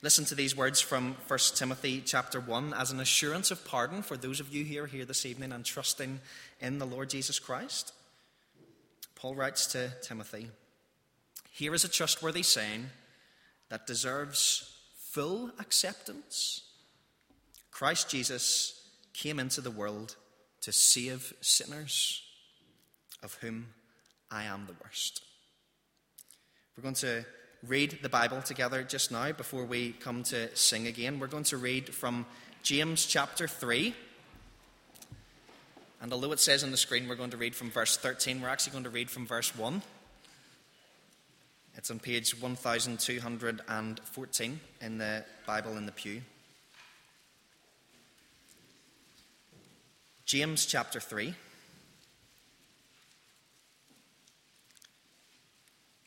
Listen to these words from 1 Timothy chapter 1 as an assurance of pardon for those of you who are here this evening and trusting in the Lord Jesus Christ. Paul writes to Timothy Here is a trustworthy saying that deserves full acceptance. Christ Jesus came into the world to save sinners, of whom I am the worst. We're going to read the Bible together just now before we come to sing again. We're going to read from James chapter 3. And although it says on the screen we're going to read from verse 13, we're actually going to read from verse 1. It's on page 1214 in the Bible in the pew. James chapter 3.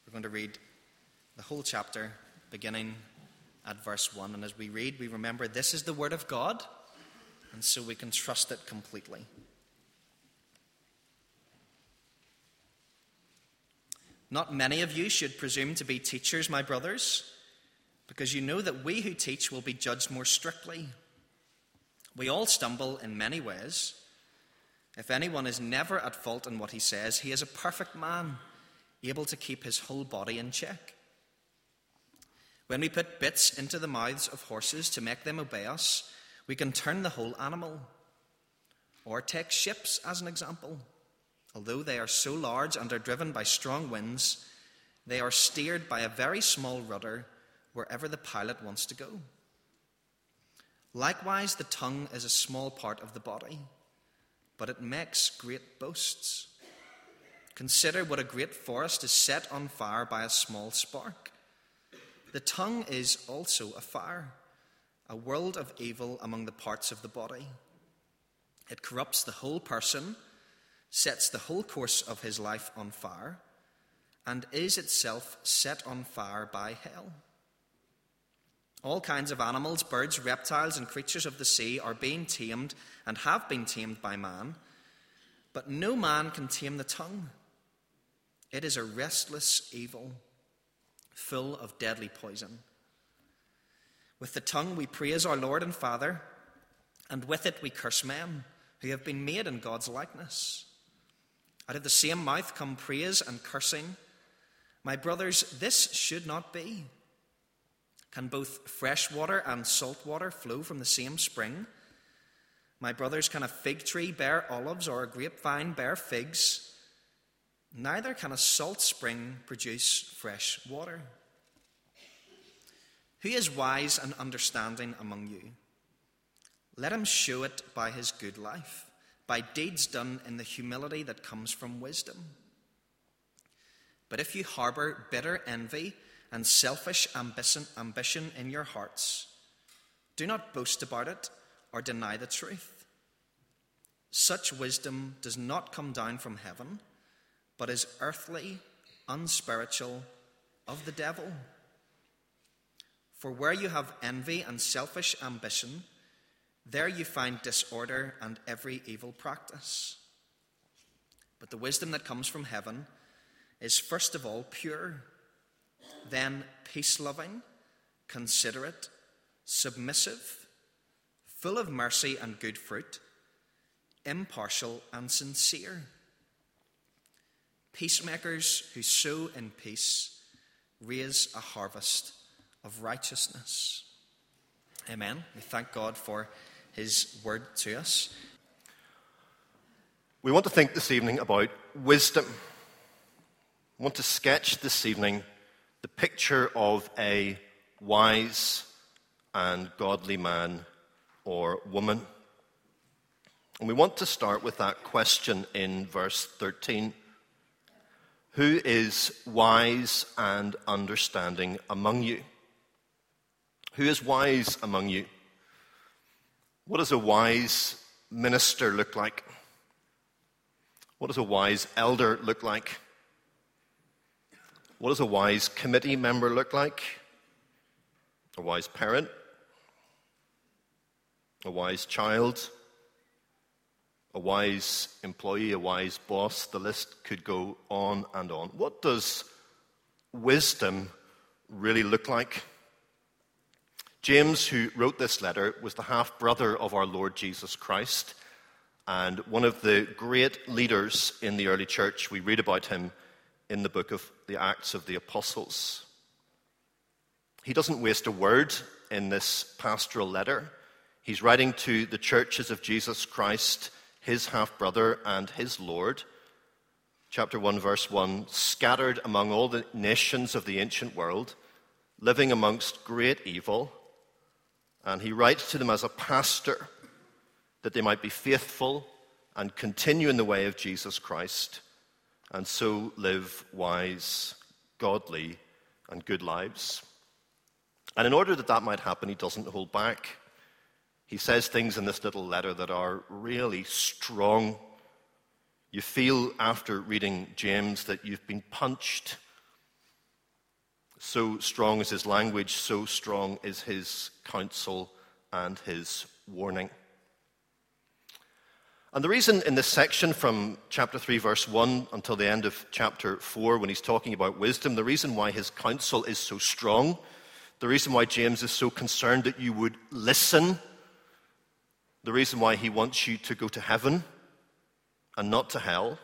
We're going to read the whole chapter, beginning at verse 1. And as we read, we remember this is the Word of God, and so we can trust it completely. Not many of you should presume to be teachers, my brothers, because you know that we who teach will be judged more strictly. We all stumble in many ways. If anyone is never at fault in what he says, he is a perfect man, able to keep his whole body in check. When we put bits into the mouths of horses to make them obey us, we can turn the whole animal. Or take ships as an example. Although they are so large and are driven by strong winds, they are steered by a very small rudder wherever the pilot wants to go. Likewise, the tongue is a small part of the body, but it makes great boasts. Consider what a great forest is set on fire by a small spark. The tongue is also a fire, a world of evil among the parts of the body. It corrupts the whole person, sets the whole course of his life on fire, and is itself set on fire by hell. All kinds of animals, birds, reptiles, and creatures of the sea are being tamed and have been tamed by man, but no man can tame the tongue. It is a restless evil full of deadly poison. With the tongue we praise our Lord and Father, and with it we curse men who have been made in God's likeness. Out of the same mouth come praise and cursing. My brothers, this should not be. Can both fresh water and salt water flow from the same spring? My brothers, can a fig tree bear olives or a grapevine bear figs? Neither can a salt spring produce fresh water. Who is wise and understanding among you? Let him show it by his good life, by deeds done in the humility that comes from wisdom. But if you harbor bitter envy and selfish ambition, in your hearts, do not boast about it or deny the truth. Such wisdom does not come down from heaven but is earthly, unspiritual, of the devil. For where you have envy and selfish ambition, there you find disorder and every evil practice. But the wisdom that comes from heaven is first of all pure, then peace loving, considerate, submissive, full of mercy and good fruit, impartial and sincere. Peacemakers who sow in peace raise a harvest of righteousness. Amen. We thank God for his word to us. We want to think this evening about wisdom. We want to sketch this evening the picture of a wise and godly man or woman. And we want to start with that question in verse 13 who is wise and understanding among you? Who is wise among you? What does a wise minister look like? What does a wise elder look like? What does a wise committee member look like? A wise parent? A wise child? a wise employee, a wise boss. The list could go on and on. What does wisdom really look like? James, who wrote this letter, was the half brother of our Lord Jesus Christ and one of the great leaders in the early church. We read about him in the book of the Acts of the Apostles. He doesn't waste a word in this pastoral letter. He's writing to the churches of Jesus Christ, his half brother and his Lord. Chapter 1, verse 1 scattered among all the nations of the ancient world, living amongst great evil and he writes to them as a pastor that they might be faithful and continue in the way of Jesus Christ and so live wise, godly, and good lives. And in order that that might happen, he doesn't hold back. He says things in this little letter that are really strong. You feel after reading James that you've been punched so strong is his language, so strong is his counsel and his warning. And the reason in this section from chapter 3, verse 1 until the end of chapter 4, when he's talking about wisdom, the reason why his counsel is so strong, the reason why James is so concerned that you would listen, the reason why he wants you to go to heaven and not to hell,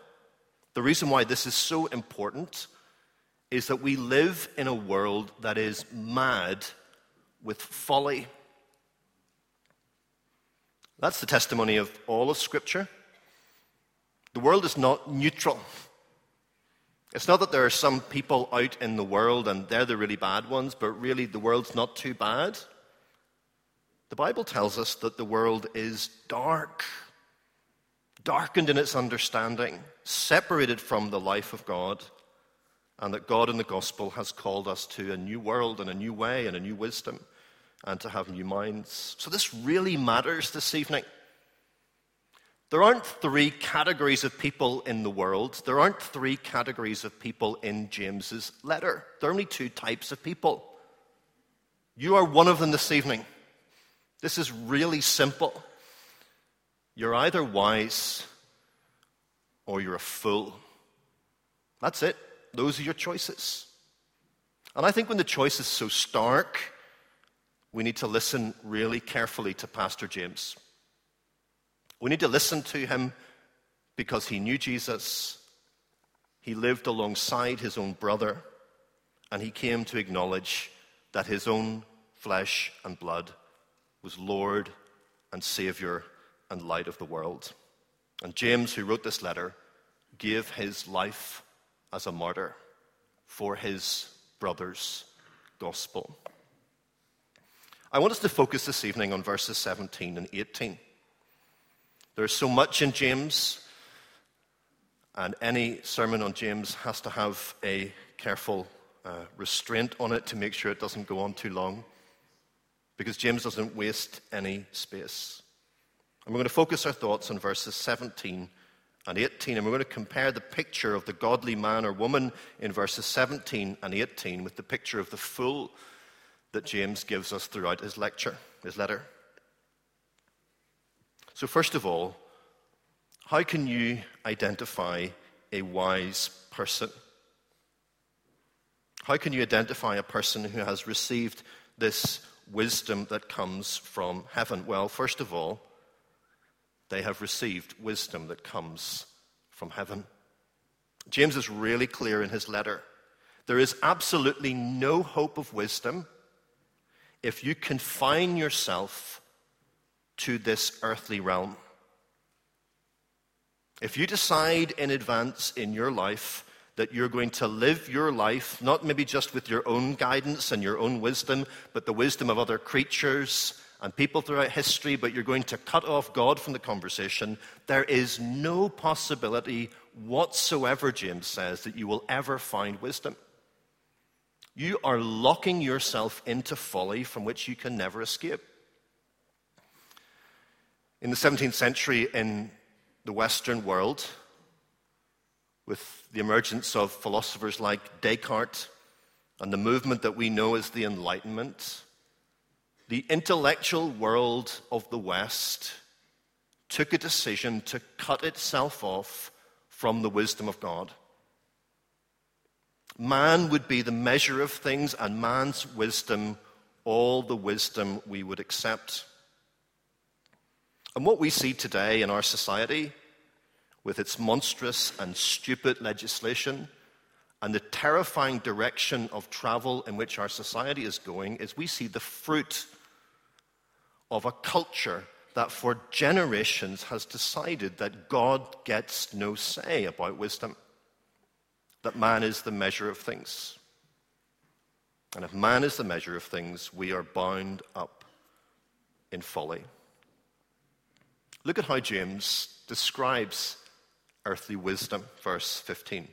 the reason why this is so important is that we live in a world that is mad with folly. That's the testimony of all of Scripture. The world is not neutral. It's not that there are some people out in the world and they're the really bad ones, but really the world's not too bad. The Bible tells us that the world is dark, darkened in its understanding, separated from the life of God and that God in the gospel has called us to a new world and a new way and a new wisdom and to have new minds. So this really matters this evening. There aren't three categories of people in the world. There aren't three categories of people in James's letter. There are only two types of people. You are one of them this evening. This is really simple. You're either wise or you're a fool. That's it. Those are your choices. And I think when the choice is so stark, we need to listen really carefully to Pastor James. We need to listen to him because he knew Jesus, he lived alongside his own brother, and he came to acknowledge that his own flesh and blood was Lord and Savior and light of the world. And James, who wrote this letter, gave his life as a martyr for his brother's gospel. I want us to focus this evening on verses 17 and 18. There's so much in James, and any sermon on James has to have a careful uh, restraint on it to make sure it doesn't go on too long, because James doesn't waste any space. And we're going to focus our thoughts on verses 17 and 18. And we're going to compare the picture of the godly man or woman in verses 17 and 18 with the picture of the fool that James gives us throughout his lecture, his letter. So, first of all, how can you identify a wise person? How can you identify a person who has received this wisdom that comes from heaven? Well, first of all, they have received wisdom that comes from heaven. James is really clear in his letter. There is absolutely no hope of wisdom if you confine yourself to this earthly realm. If you decide in advance in your life that you're going to live your life, not maybe just with your own guidance and your own wisdom, but the wisdom of other creatures and people throughout history, but you're going to cut off God from the conversation, there is no possibility whatsoever, James says, that you will ever find wisdom. You are locking yourself into folly from which you can never escape. In the 17th century, in the Western world, with the emergence of philosophers like Descartes and the movement that we know as the Enlightenment, the intellectual world of the West took a decision to cut itself off from the wisdom of God. Man would be the measure of things, and man's wisdom all the wisdom we would accept. And what we see today in our society, with its monstrous and stupid legislation, and the terrifying direction of travel in which our society is going, is we see the fruit of a culture that for generations has decided that God gets no say about wisdom, that man is the measure of things. And if man is the measure of things, we are bound up in folly. Look at how James describes earthly wisdom, verse 15.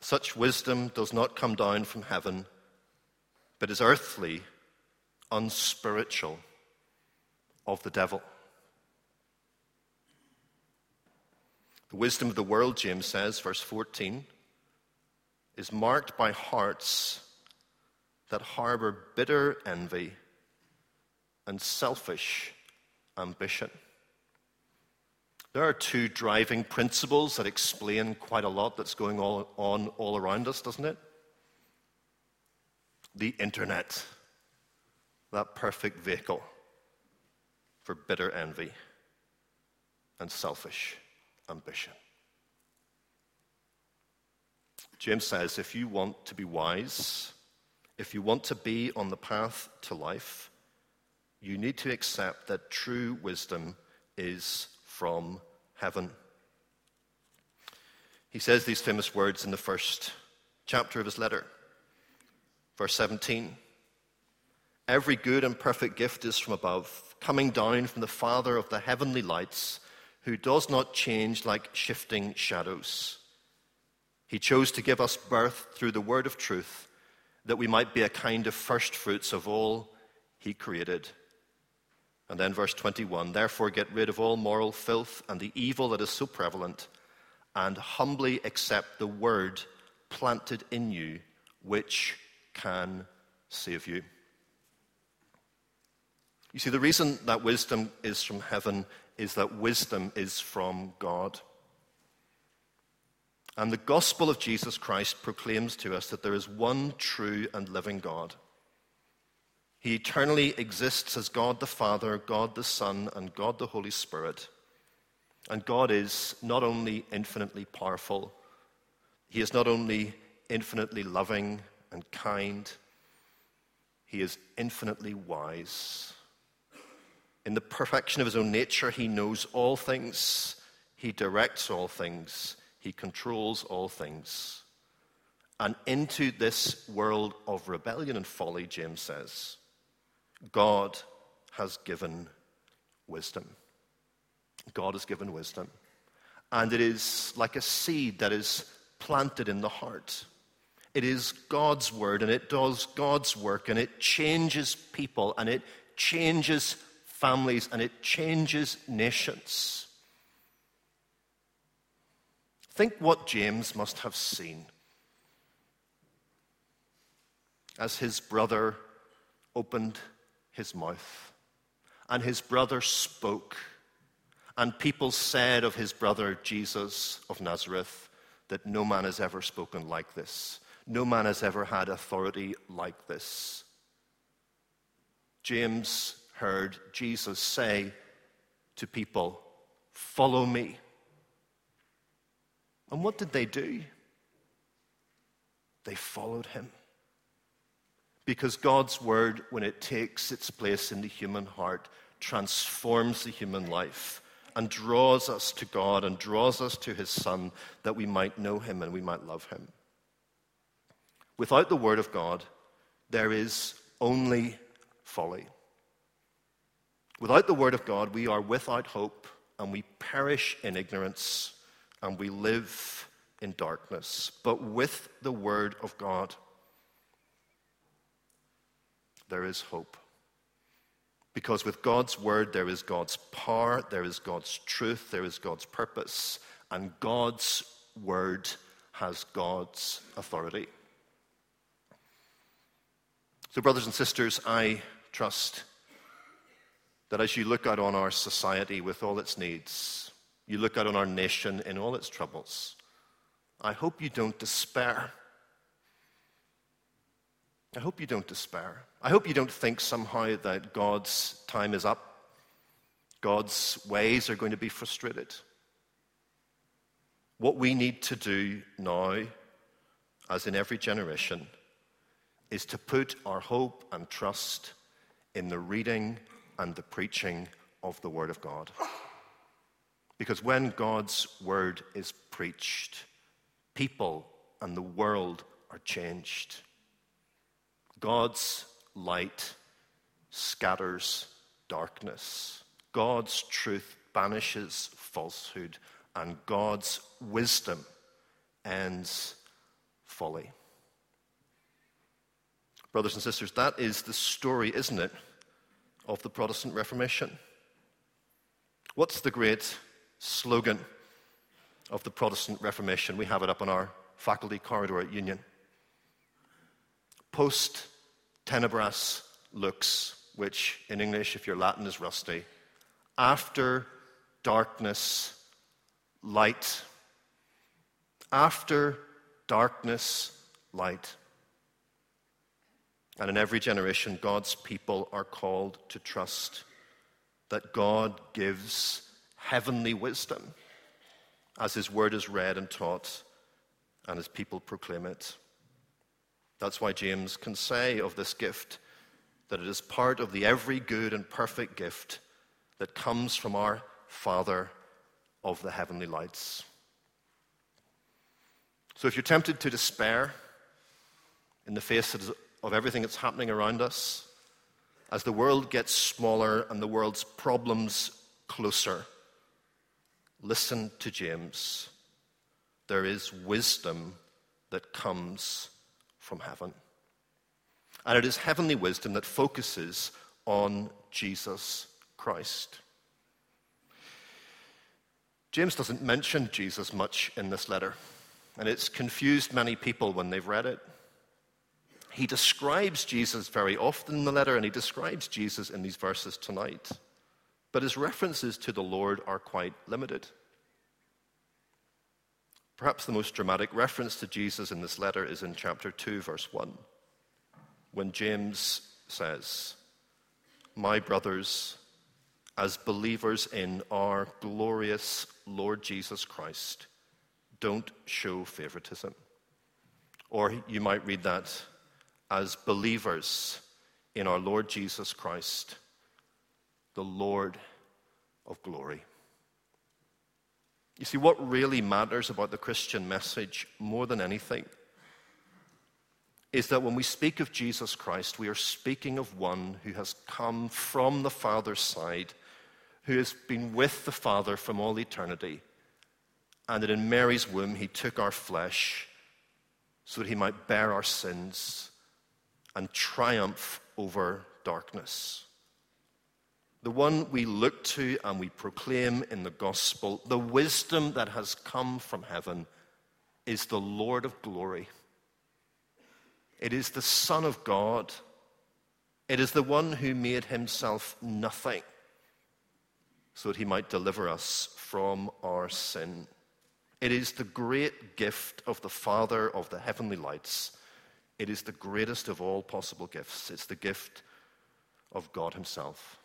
Such wisdom does not come down from heaven, but is earthly, unspiritual of the devil. The wisdom of the world, James says, verse 14, is marked by hearts that harbor bitter envy and selfish ambition. There are two driving principles that explain quite a lot that's going on all around us, doesn't it? The internet, that perfect vehicle for bitter envy and selfish ambition. James says if you want to be wise, if you want to be on the path to life, you need to accept that true wisdom is from heaven. He says these famous words in the first chapter of his letter, verse 17. Every good and perfect gift is from above, coming down from the Father of the heavenly lights, who does not change like shifting shadows. He chose to give us birth through the word of truth, that we might be a kind of first fruits of all he created. And then verse 21 Therefore, get rid of all moral filth and the evil that is so prevalent, and humbly accept the word planted in you, which can save you. You see, the reason that wisdom is from heaven is that wisdom is from God. And the gospel of Jesus Christ proclaims to us that there is one true and living God. He eternally exists as God the Father, God the Son, and God the Holy Spirit. And God is not only infinitely powerful, He is not only infinitely loving and kind, He is infinitely wise. In the perfection of his own nature, he knows all things, he directs all things, he controls all things. And into this world of rebellion and folly, James says, God has given wisdom. God has given wisdom. And it is like a seed that is planted in the heart. It is God's word and it does God's work and it changes people and it changes families and it changes nations. Think what James must have seen as his brother opened his mouth and his brother spoke, and people said of his brother Jesus of Nazareth that no man has ever spoken like this, no man has ever had authority like this. James heard Jesus say to people, Follow me. And what did they do? They followed him. Because God's word, when it takes its place in the human heart, transforms the human life and draws us to God and draws us to his Son that we might know him and we might love him. Without the word of God, there is only folly. Without the Word of God, we are without hope and we perish in ignorance and we live in darkness. But with the Word of God, there is hope. Because with God's Word, there is God's power, there is God's truth, there is God's purpose, and God's Word has God's authority. So, brothers and sisters, I trust that as you look out on our society with all its needs, you look out on our nation in all its troubles, I hope you don't despair. I hope you don't despair. I hope you don't think somehow that God's time is up, God's ways are going to be frustrated. What we need to do now, as in every generation, is to put our hope and trust in the reading and the preaching of the Word of God. Because when God's Word is preached, people and the world are changed. God's light scatters darkness. God's truth banishes falsehood, and God's wisdom ends folly. Brothers and sisters, that is the story, isn't it, of the Protestant Reformation? What's the great slogan of the Protestant Reformation? We have it up on our faculty corridor at Union. Post tenebras lux, which in English, if your Latin is rusty, after darkness, light. After darkness, light. And in every generation, God's people are called to trust that God gives heavenly wisdom as His word is read and taught and His people proclaim it. That's why James can say of this gift that it is part of the every good and perfect gift that comes from our Father of the heavenly lights. So if you're tempted to despair in the face of everything that's happening around us, as the world gets smaller and the world's problems closer, listen to James. There is wisdom that comes from heaven. And it is heavenly wisdom that focuses on Jesus Christ. James doesn't mention Jesus much in this letter, and it's confused many people when they've read it. He describes Jesus very often in the letter, and he describes Jesus in these verses tonight. But his references to the Lord are quite limited. Perhaps the most dramatic reference to Jesus in this letter is in chapter 2, verse 1, when James says, My brothers, as believers in our glorious Lord Jesus Christ, don't show favoritism. Or you might read that as believers in our Lord Jesus Christ, the Lord of glory. You see, what really matters about the Christian message more than anything is that when we speak of Jesus Christ, we are speaking of one who has come from the Father's side, who has been with the Father from all eternity, and that in Mary's womb he took our flesh so that he might bear our sins and triumph over darkness the one we look to and we proclaim in the gospel, the wisdom that has come from heaven, is the Lord of glory. It is the Son of God. It is the one who made himself nothing so that he might deliver us from our sin. It is the great gift of the Father of the heavenly lights. It is the greatest of all possible gifts. It's the gift of God Himself.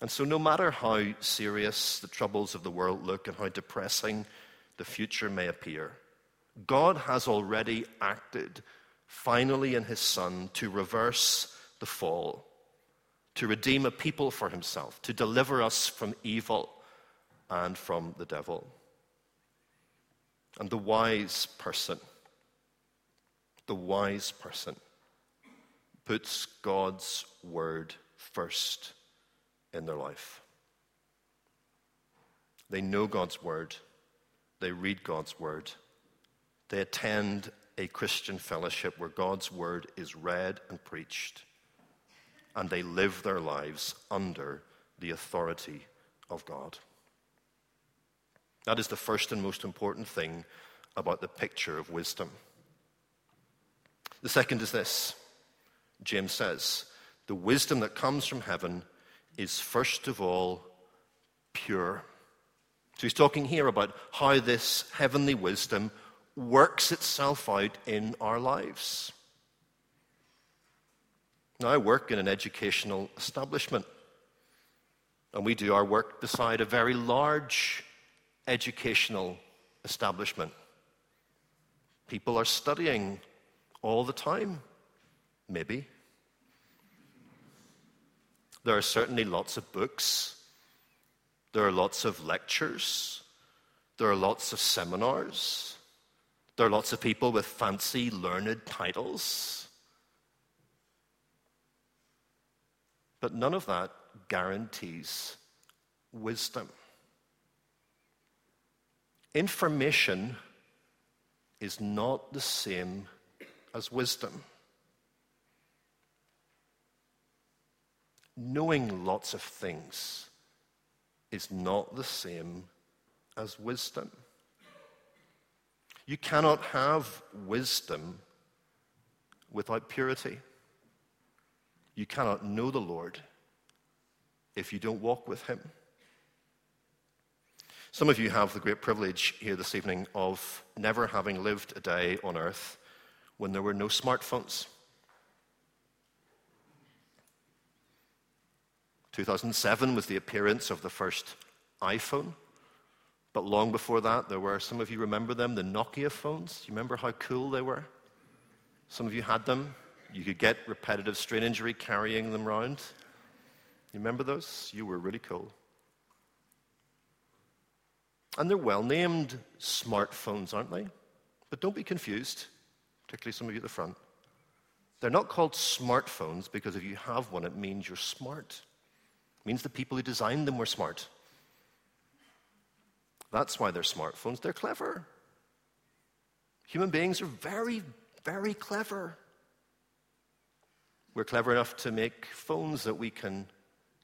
And so, no matter how serious the troubles of the world look and how depressing the future may appear, God has already acted finally in His Son to reverse the fall, to redeem a people for Himself, to deliver us from evil and from the devil. And the wise person, the wise person, puts God's word first in their life. They know God's word, they read God's word, they attend a Christian fellowship where God's word is read and preached, and they live their lives under the authority of God. That is the first and most important thing about the picture of wisdom. The second is this James says, the wisdom that comes from heaven is first of all pure. So he's talking here about how this heavenly wisdom works itself out in our lives. Now, I work in an educational establishment, and we do our work beside a very large educational establishment. People are studying all the time, maybe. There are certainly lots of books, there are lots of lectures, there are lots of seminars, there are lots of people with fancy, learned titles. But none of that guarantees wisdom. Information is not the same as wisdom. Knowing lots of things is not the same as wisdom. You cannot have wisdom without purity. You cannot know the Lord if you don't walk with Him. Some of you have the great privilege here this evening of never having lived a day on earth when there were no smartphones. 2007 was the appearance of the first iPhone. But long before that, there were, some of you remember them, the Nokia phones. You remember how cool they were? Some of you had them. You could get repetitive strain injury carrying them around. You remember those? You were really cool. And they're well named smartphones, aren't they? But don't be confused, particularly some of you at the front. They're not called smartphones because if you have one, it means you're smart. It means the people who designed them were smart. That's why they're smartphones. They're clever. Human beings are very, very clever. We're clever enough to make phones that we can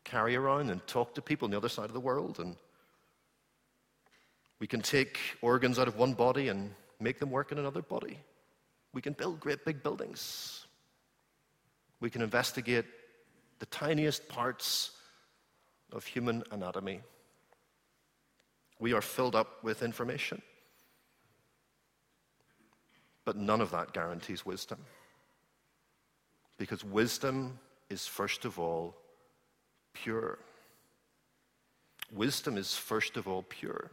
carry around and talk to people on the other side of the world. And we can take organs out of one body and make them work in another body. We can build great big buildings. We can investigate the tiniest parts of human anatomy. We are filled up with information. But none of that guarantees wisdom. Because wisdom is, first of all, pure. Wisdom is, first of all, pure.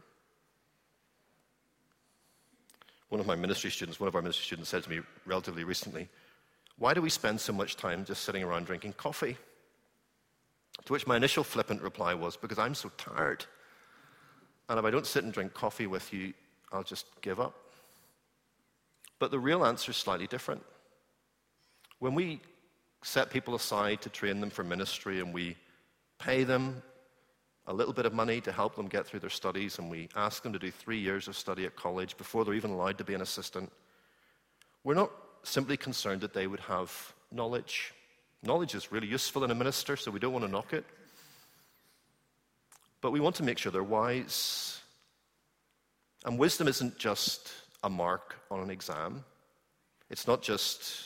One of my ministry students, one of our ministry students said to me relatively recently, Why do we spend so much time just sitting around drinking coffee? To which my initial flippant reply was, Because I'm so tired. And if I don't sit and drink coffee with you, I'll just give up. But the real answer is slightly different. When we set people aside to train them for ministry and we pay them a little bit of money to help them get through their studies and we ask them to do three years of study at college before they're even allowed to be an assistant, we're not simply concerned that they would have knowledge. Knowledge is really useful in a minister, so we don't want to knock it. But we want to make sure they're wise. And wisdom isn't just a mark on an exam, it's not just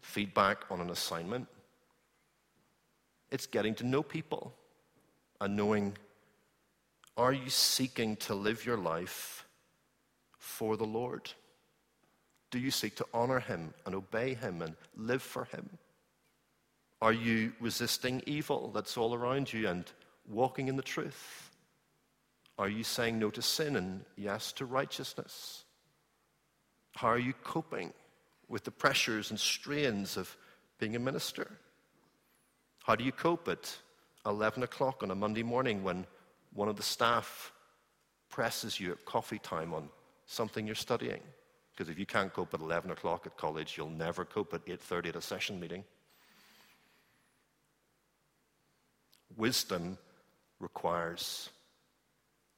feedback on an assignment. It's getting to know people and knowing are you seeking to live your life for the Lord? Do you seek to honor Him and obey Him and live for Him? Are you resisting evil that's all around you and walking in the truth? Are you saying no to sin and yes to righteousness? How are you coping with the pressures and strains of being a minister? How do you cope at 11 o'clock on a Monday morning when one of the staff presses you at coffee time on something you're studying? Because if you can't cope at 11 o'clock at college, you'll never cope at 8.30 at a session meeting. Wisdom requires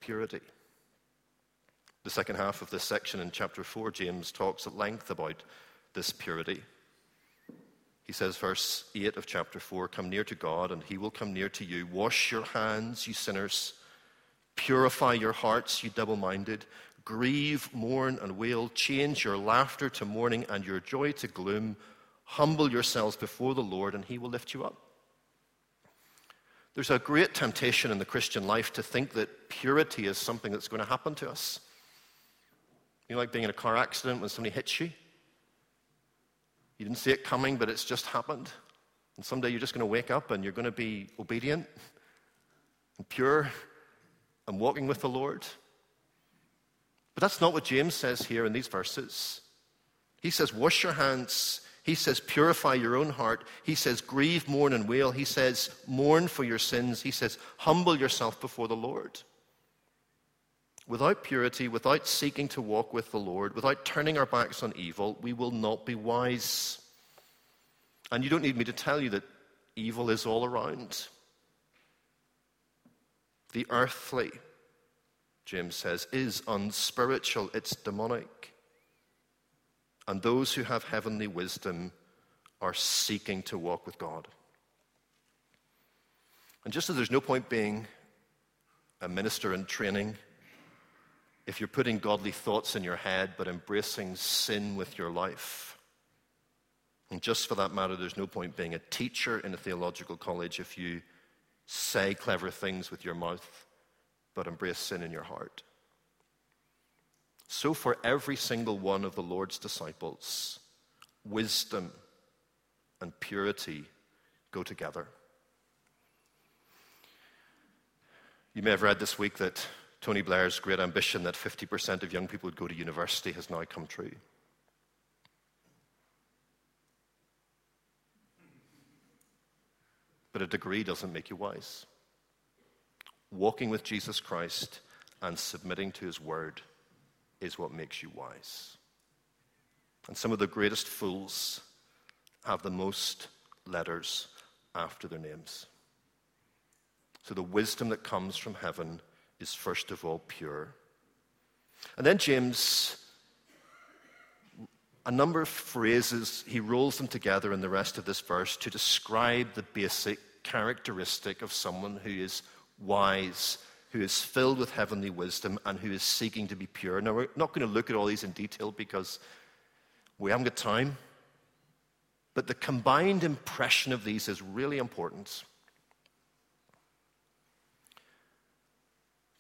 purity. The second half of this section in chapter 4, James talks at length about this purity. He says, verse 8 of chapter 4 Come near to God, and he will come near to you. Wash your hands, you sinners. Purify your hearts, you double minded. Grieve, mourn, and wail. Change your laughter to mourning and your joy to gloom. Humble yourselves before the Lord, and he will lift you up. There's a great temptation in the Christian life to think that purity is something that's going to happen to us. You know, like being in a car accident when somebody hits you. You didn't see it coming, but it's just happened. And someday you're just going to wake up and you're going to be obedient and pure and walking with the Lord. But that's not what James says here in these verses. He says, Wash your hands. He says, Purify your own heart. He says, Grieve, mourn, and wail. He says, Mourn for your sins. He says, Humble yourself before the Lord. Without purity, without seeking to walk with the Lord, without turning our backs on evil, we will not be wise. And you don't need me to tell you that evil is all around. The earthly, James says, is unspiritual, it's demonic. And those who have heavenly wisdom are seeking to walk with God. And just as there's no point being a minister in training if you're putting godly thoughts in your head but embracing sin with your life. And just for that matter, there's no point being a teacher in a theological college if you say clever things with your mouth but embrace sin in your heart. So, for every single one of the Lord's disciples, wisdom and purity go together. You may have read this week that Tony Blair's great ambition that 50% of young people would go to university has now come true. But a degree doesn't make you wise. Walking with Jesus Christ and submitting to his word is what makes you wise. And some of the greatest fools have the most letters after their names. So the wisdom that comes from heaven is first of all pure. And then James, a number of phrases, he rolls them together in the rest of this verse to describe the basic characteristic of someone who is wise, who is filled with heavenly wisdom, and who is seeking to be pure. Now, we're not going to look at all these in detail because we haven't got time. But the combined impression of these is really important.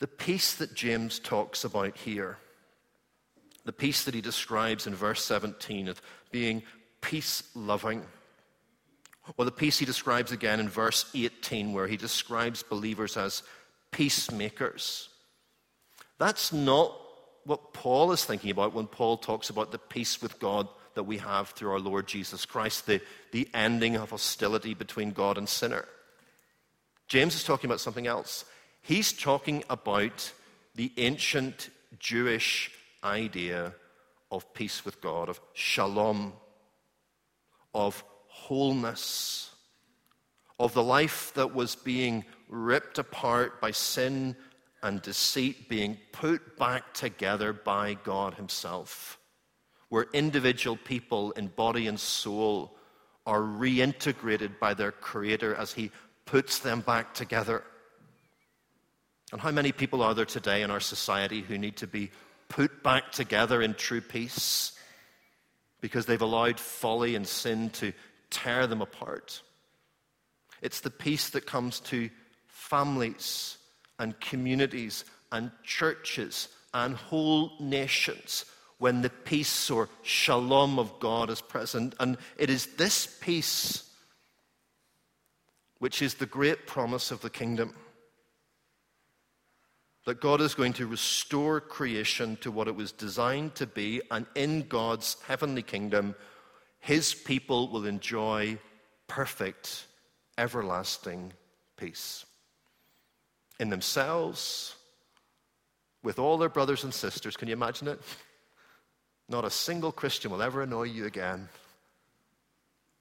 The peace that James talks about here, the peace that he describes in verse 17 of being peace loving, or the peace he describes again in verse 18, where he describes believers as peacemakers. That's not what Paul is thinking about when Paul talks about the peace with God that we have through our Lord Jesus Christ, the, the ending of hostility between God and sinner. James is talking about something else. He's talking about the ancient Jewish idea of peace with God, of shalom, of wholeness, of the life that was being ripped apart by sin and deceit being put back together by God Himself, where individual people in body and soul are reintegrated by their Creator as He puts them back together. And how many people are there today in our society who need to be put back together in true peace because they've allowed folly and sin to tear them apart? It's the peace that comes to families and communities and churches and whole nations when the peace or shalom of God is present. And it is this peace which is the great promise of the kingdom that God is going to restore creation to what it was designed to be, and in God's heavenly kingdom, his people will enjoy perfect, everlasting peace. In themselves, with all their brothers and sisters. Can you imagine it? Not a single Christian will ever annoy you again.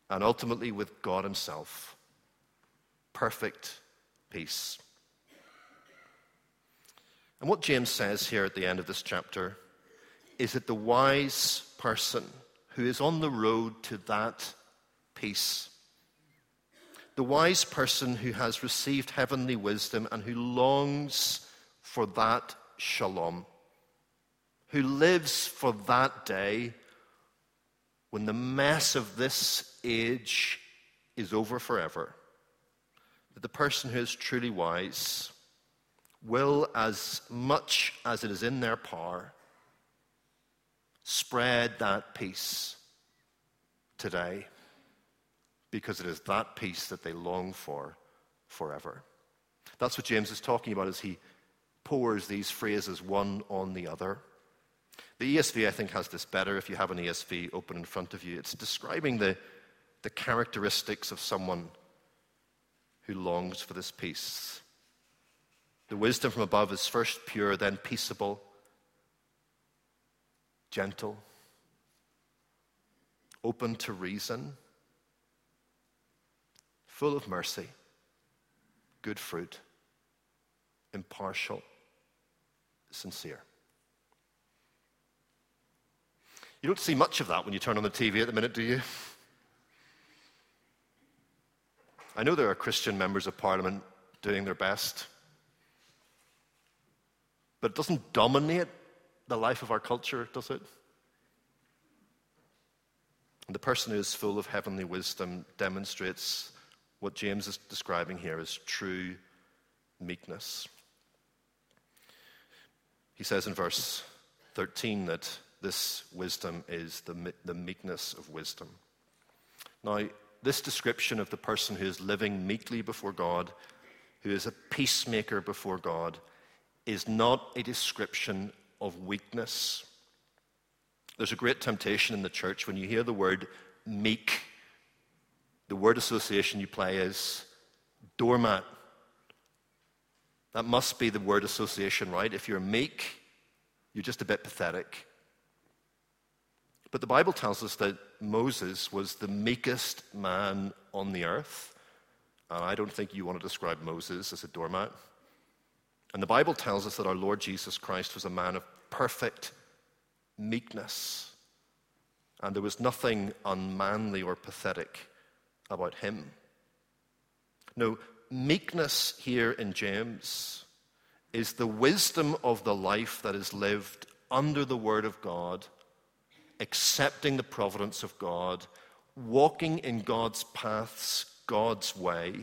And ultimately, with God Himself. Perfect peace. And what James says here at the end of this chapter is that the wise person who is on the road to that peace, the wise person who has received heavenly wisdom and who longs for that shalom, who lives for that day when the mess of this age is over forever, that the person who is truly wise will, as much as it is in their power, spread that peace today because it is that peace that they long for forever. That's what James is talking about as he pours these phrases one on the other. The ESV, I think, has this better if you have an ESV open in front of you. It's describing the, the characteristics of someone who longs for this peace. The wisdom from above is first pure, then peaceable, gentle, open to reason, full of mercy, good fruit, impartial, sincere. You don't see much of that when you turn on the TV at the minute, do you? I know there are Christian members of parliament doing their best, but it doesn't dominate the life of our culture, does it? And the person who is full of heavenly wisdom demonstrates what James is describing here as true meekness. He says in verse 13 that this wisdom is the, the meekness of wisdom. Now, this description of the person who is living meekly before God, who is a peacemaker before God, is not a description of weakness. There's a great temptation in the church when you hear the word meek, the word association you play is doormat. That must be the word association, right? If you're meek, you're just a bit pathetic. But the Bible tells us that Moses was the meekest man on the earth. And I don't think you want to describe Moses as a doormat. And the Bible tells us that our Lord Jesus Christ was a man of perfect meekness. And there was nothing unmanly or pathetic about him. No, meekness here in James is the wisdom of the life that is lived under the Word of God accepting the providence of God, walking in God's paths, God's way,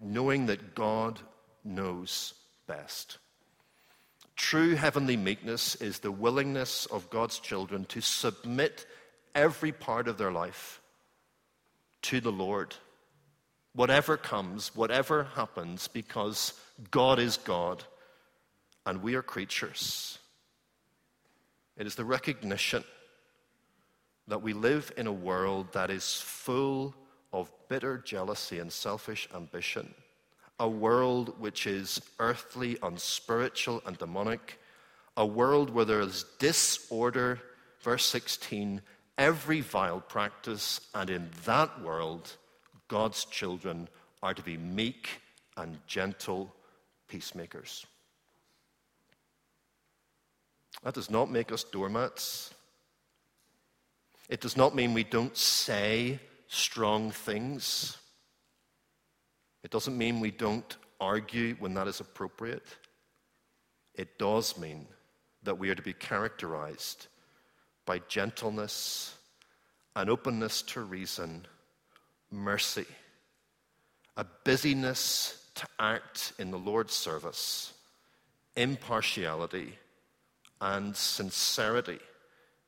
knowing that God knows best. True heavenly meekness is the willingness of God's children to submit every part of their life to the Lord. Whatever comes, whatever happens, because God is God and we are creatures. It is the recognition that we live in a world that is full of bitter jealousy and selfish ambition, a world which is earthly, unspiritual, and demonic, a world where there is disorder, verse 16, every vile practice, and in that world, God's children are to be meek and gentle peacemakers. That does not make us doormats. It does not mean we don't say strong things. It doesn't mean we don't argue when that is appropriate. It does mean that we are to be characterized by gentleness, an openness to reason, mercy, a busyness to act in the Lord's service, impartiality, and sincerity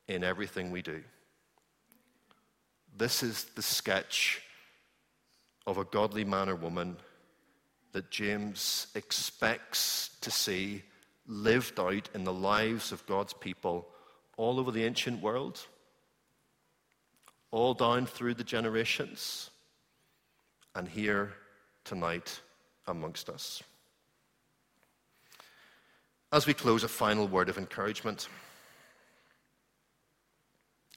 in everything we do. This is the sketch of a godly man or woman that James expects to see lived out in the lives of God's people all over the ancient world, all down through the generations, and here tonight amongst us. As we close, a final word of encouragement.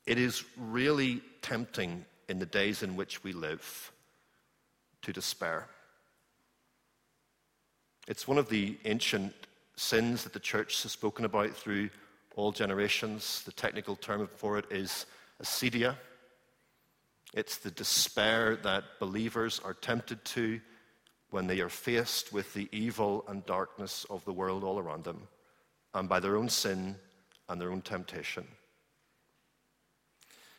It is really tempting in the days in which we live to despair. It's one of the ancient sins that the church has spoken about through all generations. The technical term for it is acedia. It's the despair that believers are tempted to when they are faced with the evil and darkness of the world all around them and by their own sin and their own temptation.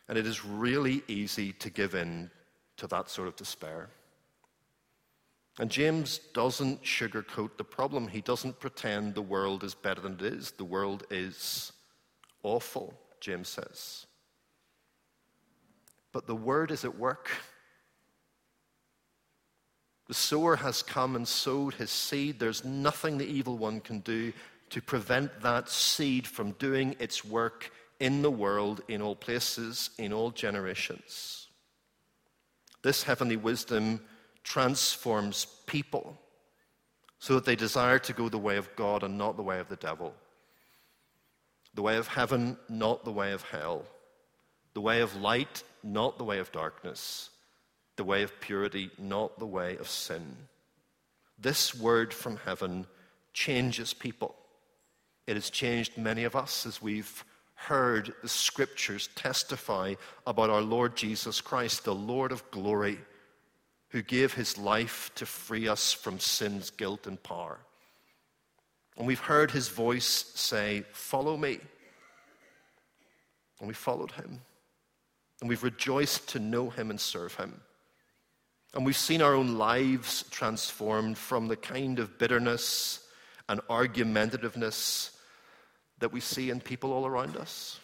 And it is really easy to give in to that sort of despair. And James doesn't sugarcoat the problem. He doesn't pretend the world is better than it is. The world is awful, James says. But the word is at work. The sower has come and sowed his seed. There's nothing the evil one can do to prevent that seed from doing its work in the world, in all places, in all generations. This heavenly wisdom transforms people so that they desire to go the way of God and not the way of the devil. The way of heaven, not the way of hell. The way of light, not the way of darkness the way of purity, not the way of sin. This word from heaven changes people. It has changed many of us as we've heard the scriptures testify about our Lord Jesus Christ, the Lord of glory, who gave his life to free us from sin's guilt and power. And we've heard his voice say, Follow me. And we followed him. And we've rejoiced to know him and serve him. And we've seen our own lives transformed from the kind of bitterness and argumentativeness that we see in people all around us.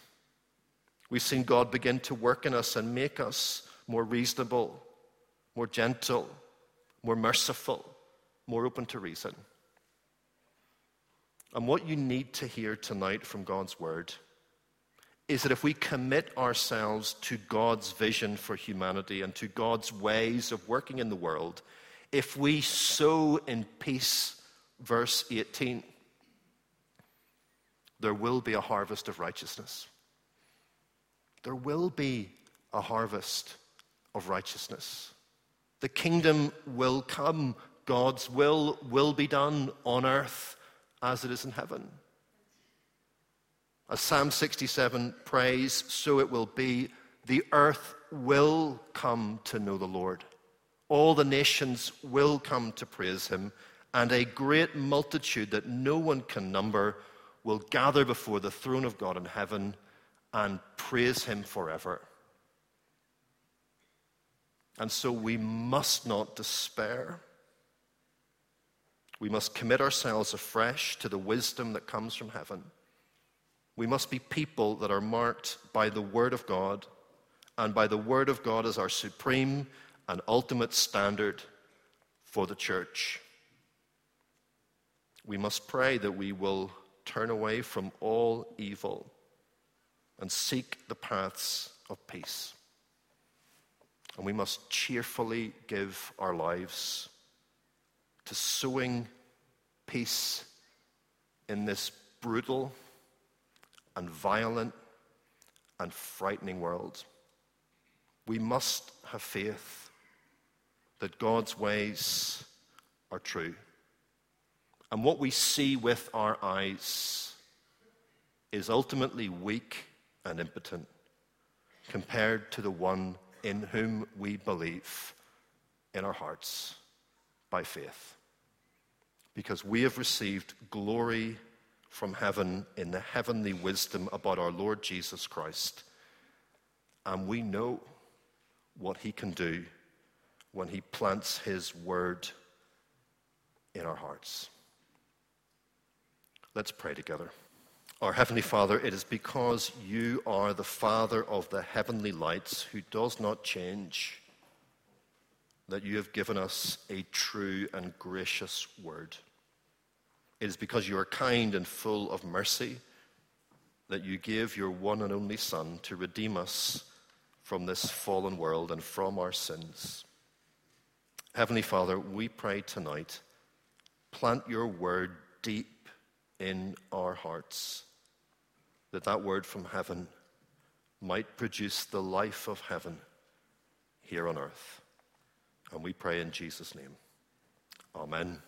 We've seen God begin to work in us and make us more reasonable, more gentle, more merciful, more open to reason. And what you need to hear tonight from God's Word is that if we commit ourselves to God's vision for humanity and to God's ways of working in the world, if we sow in peace, verse 18, there will be a harvest of righteousness. There will be a harvest of righteousness. The kingdom will come. God's will will be done on earth as it is in heaven. As Psalm 67 prays, so it will be. The earth will come to know the Lord. All the nations will come to praise him, and a great multitude that no one can number will gather before the throne of God in heaven and praise him forever. And so we must not despair. We must commit ourselves afresh to the wisdom that comes from heaven. We must be people that are marked by the Word of God and by the Word of God as our supreme and ultimate standard for the church. We must pray that we will turn away from all evil and seek the paths of peace. And we must cheerfully give our lives to sowing peace in this brutal and violent and frightening world. We must have faith that God's ways are true. And what we see with our eyes is ultimately weak and impotent compared to the one in whom we believe in our hearts by faith. Because we have received glory from heaven in the heavenly wisdom about our Lord Jesus Christ. And we know what he can do when he plants his word in our hearts. Let's pray together. Our Heavenly Father, it is because you are the Father of the heavenly lights who does not change that you have given us a true and gracious word. It is because you are kind and full of mercy that you gave your one and only Son to redeem us from this fallen world and from our sins. Heavenly Father, we pray tonight, plant your word deep in our hearts, that that word from heaven might produce the life of heaven here on earth. And we pray in Jesus' name. Amen.